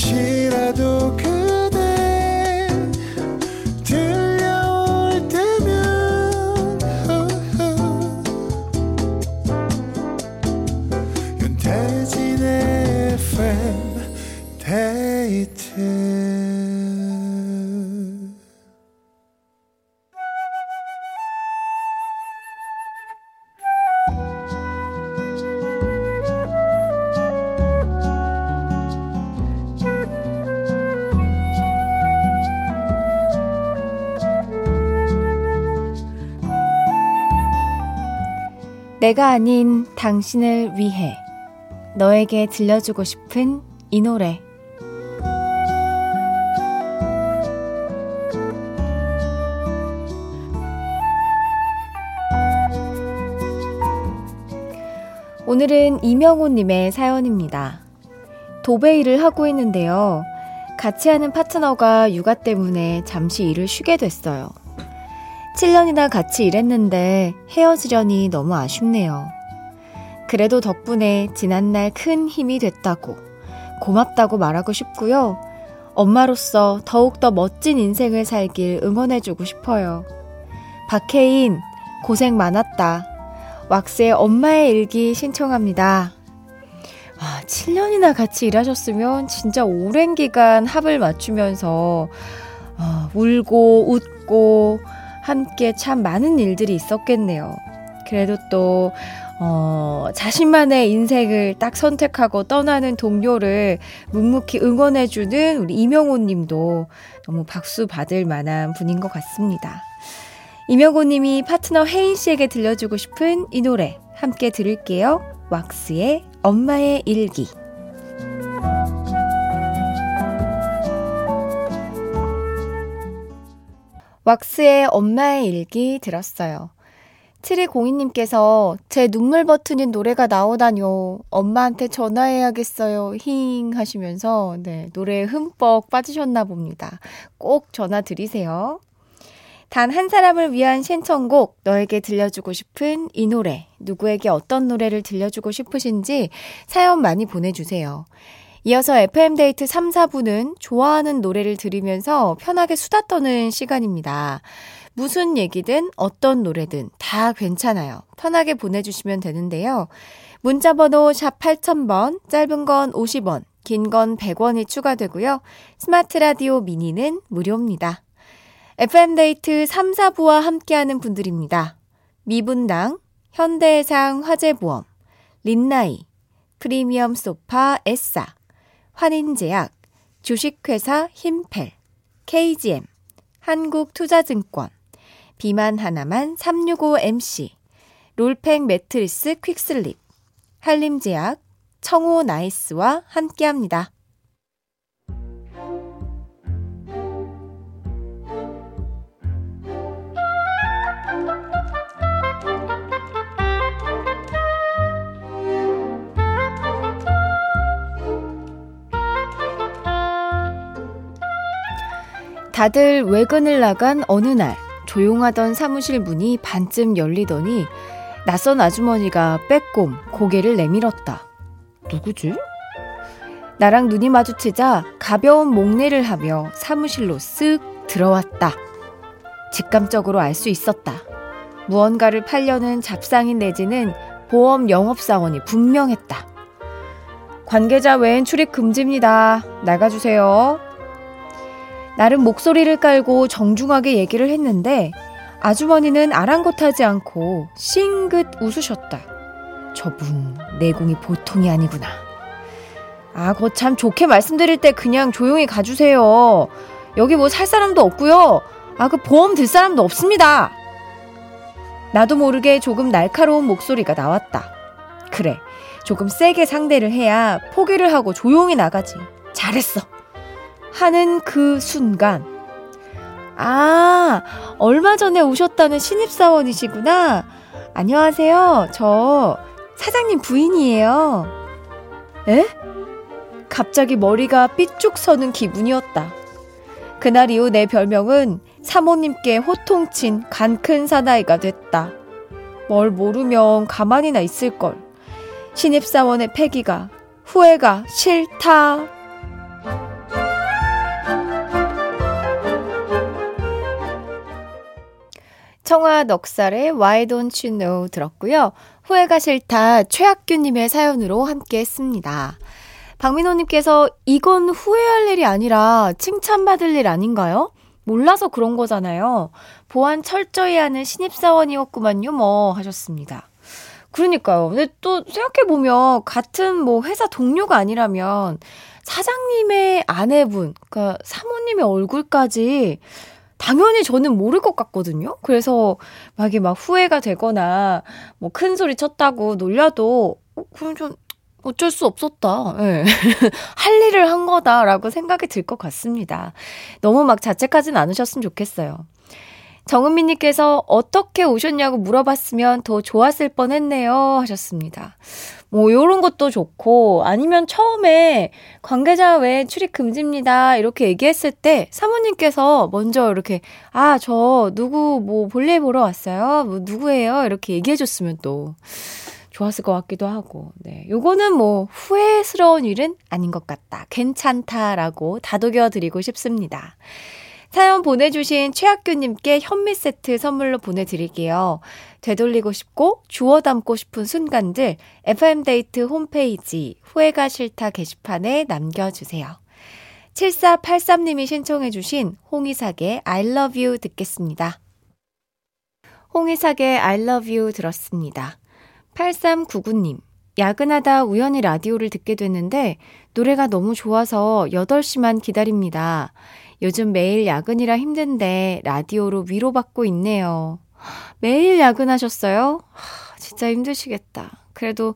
잠시라도 그대 들려올 때면 윤태진의 FM 데이트 내가 아닌 당신을 위해 너에게 들려주고 싶은 이 노래 오늘은 이명호님의 사연입니다. 도배 일을 하고 있는데요. 같이 하는 파트너가 육아 때문에 잠시 일을 쉬게 됐어요. 7년이나 같이 일했는데 헤어지려니 너무 아쉽네요. 그래도 덕분에 지난날 큰 힘이 됐다고, 고맙다고 말하고 싶고요. 엄마로서 더욱더 멋진 인생을 살길 응원해주고 싶어요. 박혜인, 고생 많았다. 왁스의 엄마의 일기 신청합니다. 아, 7년이나 같이 일하셨으면 진짜 오랜 기간 합을 맞추면서 어, 울고 웃고 함께 참 많은 일들이 있었겠네요. 그래도 또 어, 자신만의 인생을 딱 선택하고 떠나는 동료를 묵묵히 응원해주는 우리 이명호 님도 너무 박수 받을 만한 분인 것 같습니다. 이명호 님이 파트너 혜인 씨에게 들려주고 싶은 이 노래 함께 들을게요. 왁스의 엄마의 일기. 왁스의 엄마의 일기 들었어요. 7202님께서 제 눈물 버튼인 노래가 나오다뇨. 엄마한테 전화해야겠어요. 힝 하시면서 네, 노래에 흠뻑 빠지셨나 봅니다. 꼭 전화 드리세요. 단 한 사람을 위한 신청곡, 너에게 들려주고 싶은 이 노래, 누구에게 어떤 노래를 들려주고 싶으신지 사연 많이 보내주세요. 이어서 FM데이트 3, 4부는 좋아하는 노래를 들으면서 편하게 수다 떠는 시간입니다. 무슨 얘기든 어떤 노래든 다 괜찮아요. 편하게 보내주시면 되는데요. 문자번호 샵 8000번, 짧은 건 50원, 긴 건 100원이 추가되고요. 스마트 라디오 미니는 무료입니다. FM데이트 3, 4부와 함께하는 분들입니다. 미분당, 현대해상 화재보험, 린나이, 프리미엄 소파 에싸, 환인제약, 주식회사 힘펠, KGM, 한국투자증권, 비만 하나만 365MC, 롤팩 매트리스 퀵슬립, 한림제약, 청호 나이스와 함께합니다. 다들 외근을 나간 어느 날 조용하던 사무실 문이 반쯤 열리더니 낯선 아주머니가 빼꼼 고개를 내밀었다. 누구지? 나랑 눈이 마주치자 가벼운 목례를 하며 사무실로 쓱 들어왔다. 직감적으로 알 수 있었다. 무언가를 팔려는 잡상인 내지는 보험 영업사원이 분명했다. 관계자 외엔 출입 금지입니다. 나가주세요. 나름 목소리를 깔고 정중하게 얘기를 했는데 아주머니는 아랑곳하지 않고 싱긋 웃으셨다. 저분 내공이 보통이 아니구나. 아, 그거 참 좋게 말씀드릴 때 그냥 조용히 가주세요. 여기 뭐 살 사람도 없고요. 아, 그 보험 들 사람도 없습니다. 나도 모르게 조금 날카로운 목소리가 나왔다. 그래. 조금 세게 상대를 해야 포기를 하고 조용히 나가지. 잘했어. 하는 그 순간. 아, 얼마 전에 오셨다는 신입사원이시구나. 안녕하세요. 저 사장님 부인이에요. 에? 갑자기 머리가 삐쭉 서는 기분이었다. 그날 이후 내 별명은 사모님께 호통친 간큰 사나이가 됐다. 뭘 모르면 가만히나 있을걸. 신입사원의 패기가, 후회가 싫다. 청아 넉살의 Why Don't You Know 들었고요. 후회가 싫다 최학규님의 사연으로 함께 했습니다. 박민호님께서 이건 후회할 일이 아니라 칭찬받을 일 아닌가요? 몰라서 그런 거잖아요. 보안 철저히 하는 신입사원이었구만요, 뭐, 하셨습니다. 그러니까요. 근데 또 생각해보면, 같은 뭐 회사 동료가 아니라면, 사장님의 아내분, 그니까 사모님의 얼굴까지 당연히 저는 모를 것 같거든요. 그래서 막 이게 막 후회가 되거나 뭐 큰 소리 쳤다고 놀려도 어, 그럼 좀 어쩔 수 없었다. 네. 할 일을 한 거다라고 생각이 들 것 같습니다. 너무 막 자책하진 않으셨으면 좋겠어요. 정은미님께서 어떻게 오셨냐고 물어봤으면 더 좋았을 뻔 했네요. 하셨습니다. 뭐, 요런 것도 좋고, 아니면 처음에 관계자 외에 출입 금지입니다. 이렇게 얘기했을 때 사모님께서 먼저 이렇게, 아, 저 누구 뭐 볼일 보러 왔어요? 뭐 누구예요? 이렇게 얘기해 줬으면 또 좋았을 것 같기도 하고, 네. 요거는 뭐 후회스러운 일은 아닌 것 같다. 괜찮다라고 다독여 드리고 싶습니다. 사연 보내주신 최학규님께 현미 세트 선물로 보내드릴게요. 되돌리고 싶고 주워 담고 싶은 순간들 FM데이트 홈페이지 후회가 싫다 게시판에 남겨주세요. 7483님이 신청해주신 홍이삭의 I love you 듣겠습니다. 홍이삭의 I love you 들었습니다. 8399님. 야근하다 우연히 라디오를 듣게 됐는데 노래가 너무 좋아서 8시만 기다립니다. 요즘 매일 야근이라 힘든데 라디오로 위로받고 있네요. 매일 야근하셨어요? 하, 진짜 힘드시겠다. 그래도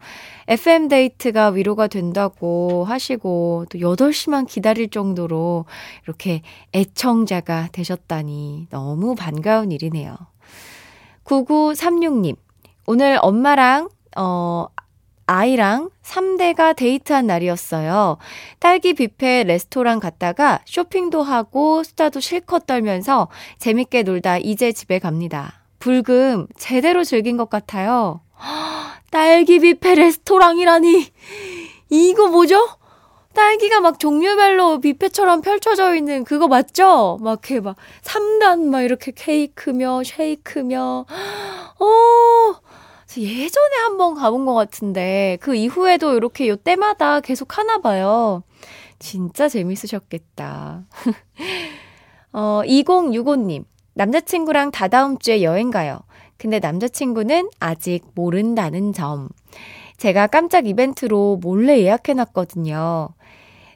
FM데이트가 위로가 된다고 하시고 또 8시만 기다릴 정도로 이렇게 애청자가 되셨다니 너무 반가운 일이네요. 9936님, 오늘 엄마랑, 어, 아이랑 3대가 데이트한 날이었어요. 딸기 뷔페 레스토랑 갔다가 쇼핑도 하고 수다도 실컷 떨면서 재밌게 놀다 이제 집에 갑니다. 불금 제대로 즐긴 것 같아요. 딸기 뷔페 레스토랑이라니. 이거 뭐죠? 딸기가 막 종류별로 뷔페처럼 펼쳐져 있는 그거 맞죠? 막 이렇게 막 3단 막 이렇게 케이크며 쉐이크며. 어, 예전에 한 번 가본 것 같은데 그 이후에도 이렇게 요 때마다 계속 하나 봐요. 진짜 재밌으셨겠다. 어, 2065님. 남자친구랑 다다음 주에 여행 가요. 근데 남자친구는 아직 모른다는 점. 제가 깜짝 이벤트로 몰래 예약해놨거든요.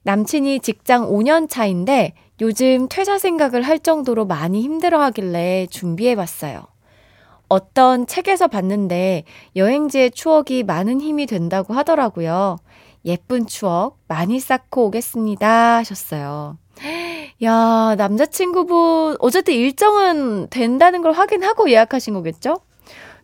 남친이 직장 5년 차인데 요즘 퇴사 생각을 할 정도로 많이 힘들어 하길래 준비해봤어요. 어떤 책에서 봤는데 여행지의 추억이 많은 힘이 된다고 하더라고요. 예쁜 추억 많이 쌓고 오겠습니다 하셨어요. 야, 남자친구분, 어쨌든 일정은 된다는 걸 확인하고 예약하신 거겠죠?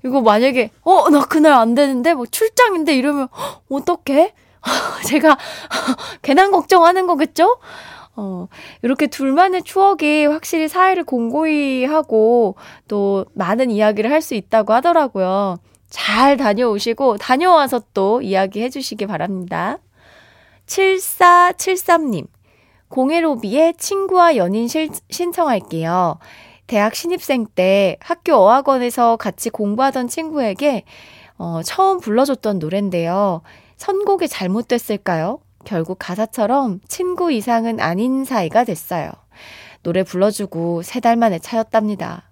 이거 만약에, 어, 나 그날 안 되는데, 뭐 출장인데 이러면, 어떡해? 제가 괜한 걱정하는 거겠죠? 어, 이렇게 둘만의 추억이 확실히 사이를 공고히 하고 또 많은 이야기를 할 수 있다고 하더라고요. 잘 다녀오시고 다녀와서 또 이야기 해 주시기 바랍니다. 7473님, 공예로비의 친구와 연인 실, 신청할게요. 대학 신입생 때 학교 어학원에서 같이 공부하던 친구에게 어, 처음 불러줬던 노래인데요. 선곡이 잘못됐을까요? 결국 가사처럼 친구 이상은 아닌 사이가 됐어요. 노래 불러주고 세 달 만에 차였답니다.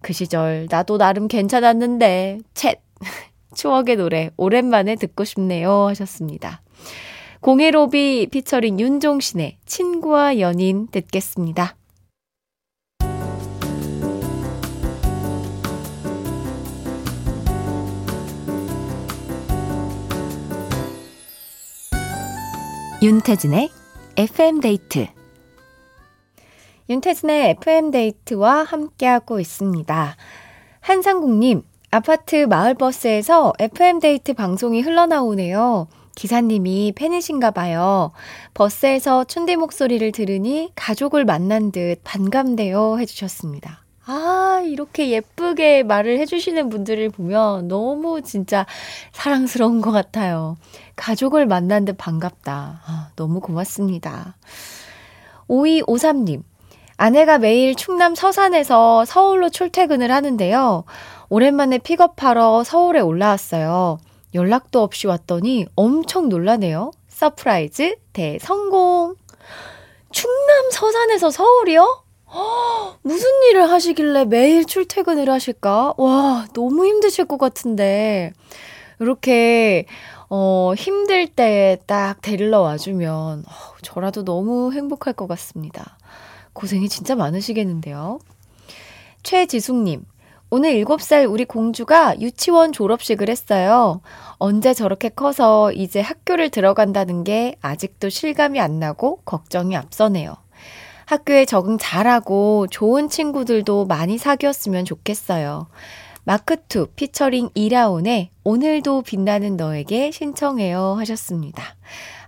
그 시절 나도 나름 괜찮았는데 챗 추억의 노래 오랜만에 듣고 싶네요 하셨습니다. 공해로비 피처링 윤종신의 친구와 연인 듣겠습니다. 윤태진의 FM데이트 윤태진의 FM데이트와 함께하고 있습니다. 한상국님, 아파트 마을버스에서 FM데이트 방송이 흘러나오네요. 기사님이 팬이신가 봐요. 버스에서 춘디 목소리를 들으니 가족을 만난 듯 반갑네요. 해주셨습니다. 아, 이렇게 예쁘게 말을 해주시는 분들을 보면 너무 진짜 사랑스러운 것 같아요. 가족을 만난 듯 반갑다. 아, 너무 고맙습니다. 5253님. 아내가 매일 충남 서산에서 서울로 출퇴근을 하는데요. 오랜만에 픽업하러 서울에 올라왔어요. 연락도 없이 왔더니 엄청 놀라네요. surprise 대성공! 충남 서산에서 서울이요? 허, 무슨 일을 하시길래 매일 출퇴근을 하실까? 와, 너무 힘드실 것 같은데. 이렇게, 어, 힘들 때 딱 데리러 와주면, 어, 저라도 너무 행복할 것 같습니다. 고생이 진짜 많으시겠는데요. 최지숙님, 오늘 7살 우리 공주가 유치원 졸업식을 했어요. 언제 저렇게 커서 이제 학교를 들어간다는 게 아직도 실감이 안 나고 걱정이 앞서네요. 학교에 적응 잘하고 좋은 친구들도 많이 사귀었으면 좋겠어요. 마크2 피처링 이라온의 오늘도 빛나는 너에게 신청해요 하셨습니다.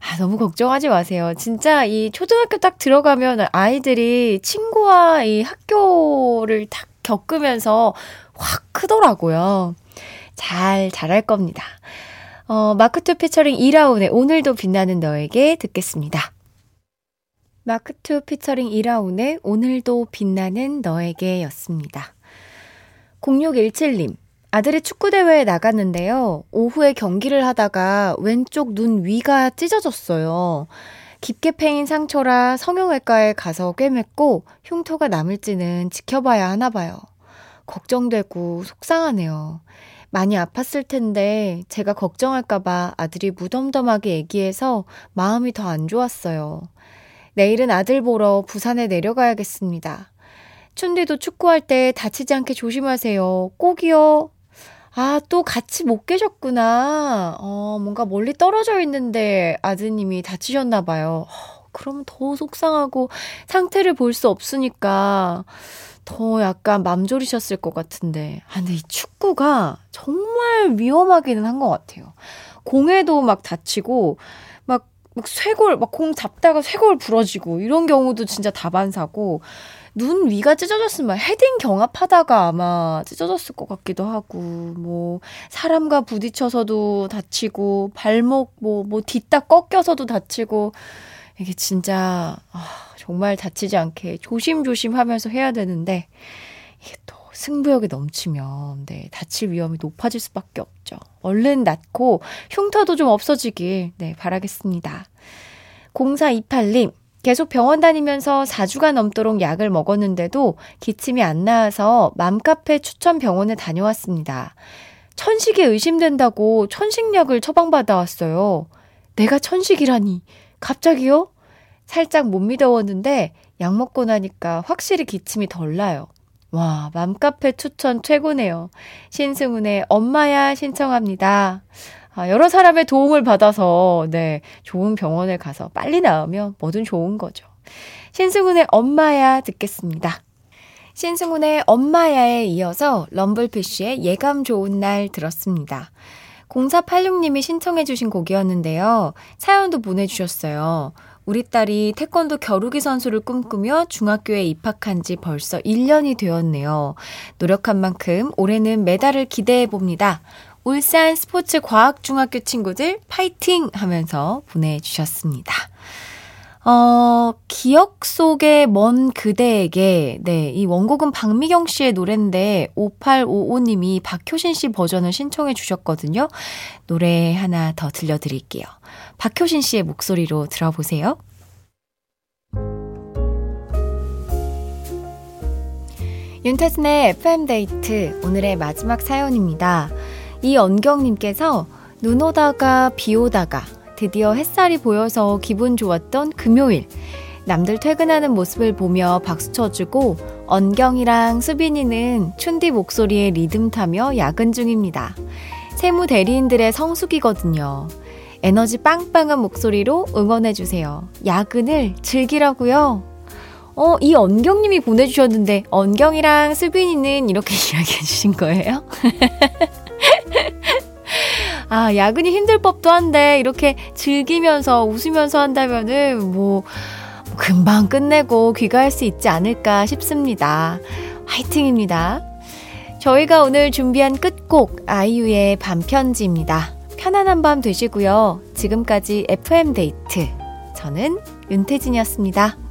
아, 너무 걱정하지 마세요. 진짜 이 초등학교 딱 들어가면 아이들이 친구와 이 학교를 딱 겪으면서 확 크더라고요. 잘, 잘할 겁니다. 어, 마크2 피처링 이라운의 오늘도 빛나는 너에게 듣겠습니다. 마크2 피처링 이라운의 오늘도 빛나는 너에게 였습니다. 0617님, 아들이 축구대회에 나갔는데요. 오후에 경기를 하다가 왼쪽 눈 위가 찢어졌어요. 깊게 패인 상처라 성형외과에 가서 꿰맸고 흉터가 남을지는 지켜봐야 하나 봐요. 걱정되고 속상하네요. 많이 아팠을 텐데 제가 걱정할까봐 아들이 무덤덤하게 얘기해서 마음이 더 안 좋았어요. 내일은 아들 보러 부산에 내려가야겠습니다. 춘디도 축구할 때 다치지 않게 조심하세요. 꼭이요. 아, 또 같이 못 계셨구나. 어, 뭔가 멀리 떨어져 있는데 아드님이 다치셨나봐요. 어, 그러면 더 속상하고 상태를 볼 수 없으니까 더 약간 맘졸이셨을 것 같은데. 아, 근데 이 축구가 정말 위험하기는 한 것 같아요. 공에도 막 다치고, 막, 막 쇄골, 막 공 잡다가 쇄골 부러지고, 이런 경우도 진짜 다반사고, 눈 위가 찢어졌으면 헤딩 경합하다가 아마 찢어졌을 것 같기도 하고, 뭐, 사람과 부딪혀서도 다치고, 발목, 뭐, 뭐, 뒤딱 꺾여서도 다치고, 이게 진짜, 아, 정말 다치지 않게 조심조심 하면서 해야 되는데, 이게 또 승부욕이 넘치면, 네, 다칠 위험이 높아질 수밖에 없죠. 얼른 낫고, 흉터도 좀 없어지길, 네, 바라겠습니다. 0428님, 계속 병원 다니면서 4주가 넘도록 약을 먹었는데도 기침이 안 나와서 맘카페 추천 병원에 다녀왔습니다. 천식에 의심된다고 천식약을 처방받아 왔어요. 내가 천식이라니. 갑자기요? 살짝 못 믿어웠는데 약 먹고 나니까 확실히 기침이 덜 나요. 와, 맘카페 추천 최고네요. 신승훈의 엄마야 신청합니다. 아, 여러 사람의 도움을 받아서, 네, 좋은 병원에 가서 빨리 나으면 뭐든 좋은 거죠. 신승훈의 엄마야 듣겠습니다. 신승훈의 엄마야에 이어서 럼블피쉬의 예감 좋은 날 들었습니다. 0486님이 신청해주신 곡이었는데요. 사연도 보내주셨어요. 우리 딸이 태권도 겨루기 선수를 꿈꾸며 중학교에 입학한 지 벌써 1년이 되었네요. 노력한 만큼 올해는 메달을 기대해 봅니다. 울산 스포츠 과학중학교 친구들 파이팅 하면서 보내주셨습니다. 어, 기억 속의 먼 그대에게, 네, 이 원곡은 박미경 씨의 노래인데, 5855님이 박효신 씨 버전을 신청해 주셨거든요. 노래 하나 더 들려드릴게요. 박효신 씨의 목소리로 들어보세요. 윤태진의 FM데이트, 오늘의 마지막 사연입니다. 이언경님께서 눈 오다가 비 오다가 드디어 햇살이 보여서 기분 좋았던 금요일. 남들 퇴근하는 모습을 보며 박수 쳐주고 언경이랑 수빈이는 춘디 목소리에 리듬 타며 야근 중입니다. 세무 대리인들의 성숙이거든요. 에너지 빵빵한 목소리로 응원해주세요. 야근을 즐기라고요. 어, 이 언경님이 보내주셨는데, 언경이랑 수빈이는 이렇게 이야기해주신 거예요? 아, 야근이 힘들 법도 한데, 이렇게 즐기면서, 웃으면서 한다면은, 뭐, 금방 끝내고 귀가할 수 있지 않을까 싶습니다. 화이팅입니다. 저희가 오늘 준비한 끝곡, 아이유의 반편지입니다. 편안한 밤 되시고요. 지금까지 FM데이트. 저는 윤태진이었습니다.